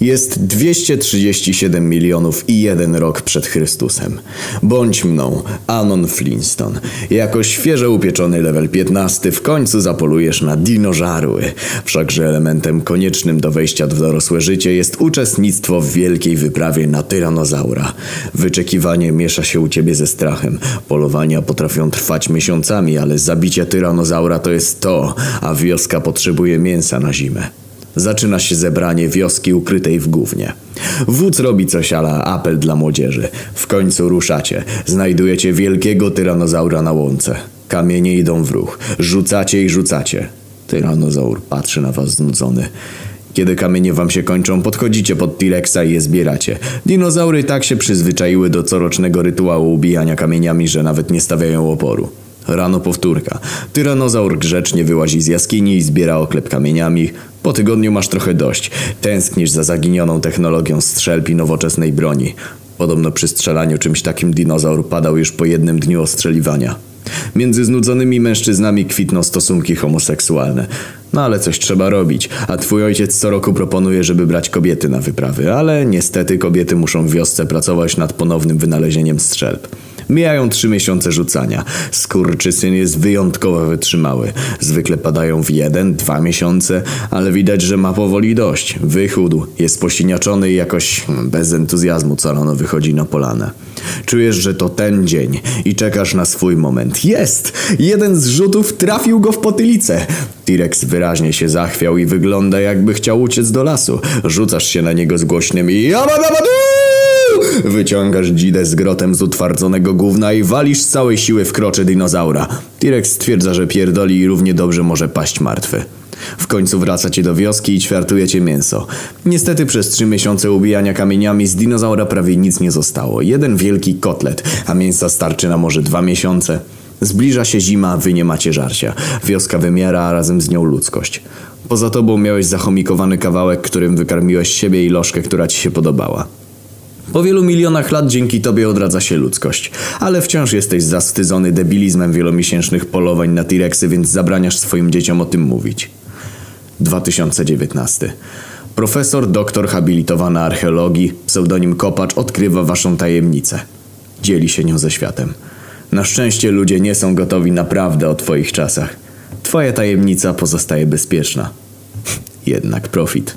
Jest 237 milionów i jeden rok przed Chrystusem. Bądź mną, Anon Flintstone. Jako świeżo upieczony level 15 w końcu zapolujesz na dinożarły. Wszakże elementem koniecznym do wejścia w dorosłe życie jest uczestnictwo w wielkiej wyprawie na tyranozaura. Wyczekiwanie miesza się u ciebie ze strachem. Polowania potrafią trwać miesiącami, ale zabicie tyranozaura to jest to, a wioska potrzebuje mięsa na zimę. Zaczyna się zebranie wioski ukrytej w gównie. Wódz robi coś ala apel dla młodzieży. W końcu ruszacie. Znajdujecie wielkiego tyranozaura na łące. Kamienie idą w ruch. Rzucacie i rzucacie. Tyranozaur patrzy na was znudzony. Kiedy kamienie wam się kończą, podchodzicie pod T-Rexa i je zbieracie. Dinozaury tak się przyzwyczaiły do corocznego rytuału ubijania kamieniami, że nawet nie stawiają oporu. Rano powtórka. Tyranozaur grzecznie wyłazi z jaskini i zbiera oklep kamieniami. Po tygodniu masz trochę dość. Tęsknisz za zaginioną technologią strzelb i nowoczesnej broni. Podobno przy strzelaniu czymś takim dinozaur padał już po jednym dniu ostrzeliwania. Między znudzonymi mężczyznami kwitną stosunki homoseksualne. No ale coś trzeba robić, a twój ojciec co roku proponuje, żeby brać kobiety na wyprawy, ale niestety kobiety muszą w wiosce pracować nad ponownym wynalezieniem strzelb. Mijają trzy miesiące rzucania. Skurczysyn jest wyjątkowo wytrzymały. Zwykle padają w jeden, dwa miesiące, ale widać, że ma powoli dość. Wychudł, jest posiniaczony i jakoś bez entuzjazmu co rano wychodzi na polanę. Czujesz, że to ten dzień i czekasz na swój moment. Jest! Jeden z rzutów trafił go w potylicę. T-Rex wyraźnie się zachwiał i wygląda jakby chciał uciec do lasu. Rzucasz się na niego z głośnym i... Wyciągasz dzidę z grotem z utwardzonego gówna i walisz z całej siły w krocze dinozaura. T-Rex stwierdza, że pierdoli i równie dobrze może paść martwy. W końcu wracacie do wioski i ćwiartujecie mięso. Niestety przez trzy miesiące ubijania kamieniami z dinozaura prawie nic nie zostało. Jeden wielki kotlet, a mięsa starczy na może dwa miesiące. Zbliża się zima, wy nie macie żarcia. Wioska wymiera, a razem z nią ludzkość. Poza tobą miałeś zachomikowany kawałek, którym wykarmiłeś siebie i lożkę, która ci się podobała. Po wielu milionach lat dzięki tobie odradza się ludzkość, ale wciąż jesteś zawstydzony debilizmem wielomiesięcznych polowań na T-Rexy, więc zabraniasz swoim dzieciom o tym mówić. 2019. Profesor doktor habilitowany archeologii, pseudonim Kopacz, odkrywa waszą tajemnicę. Dzieli się nią ze światem. Na szczęście ludzie nie są gotowi naprawdę o twoich czasach. Twoja tajemnica pozostaje bezpieczna. Jednak profit.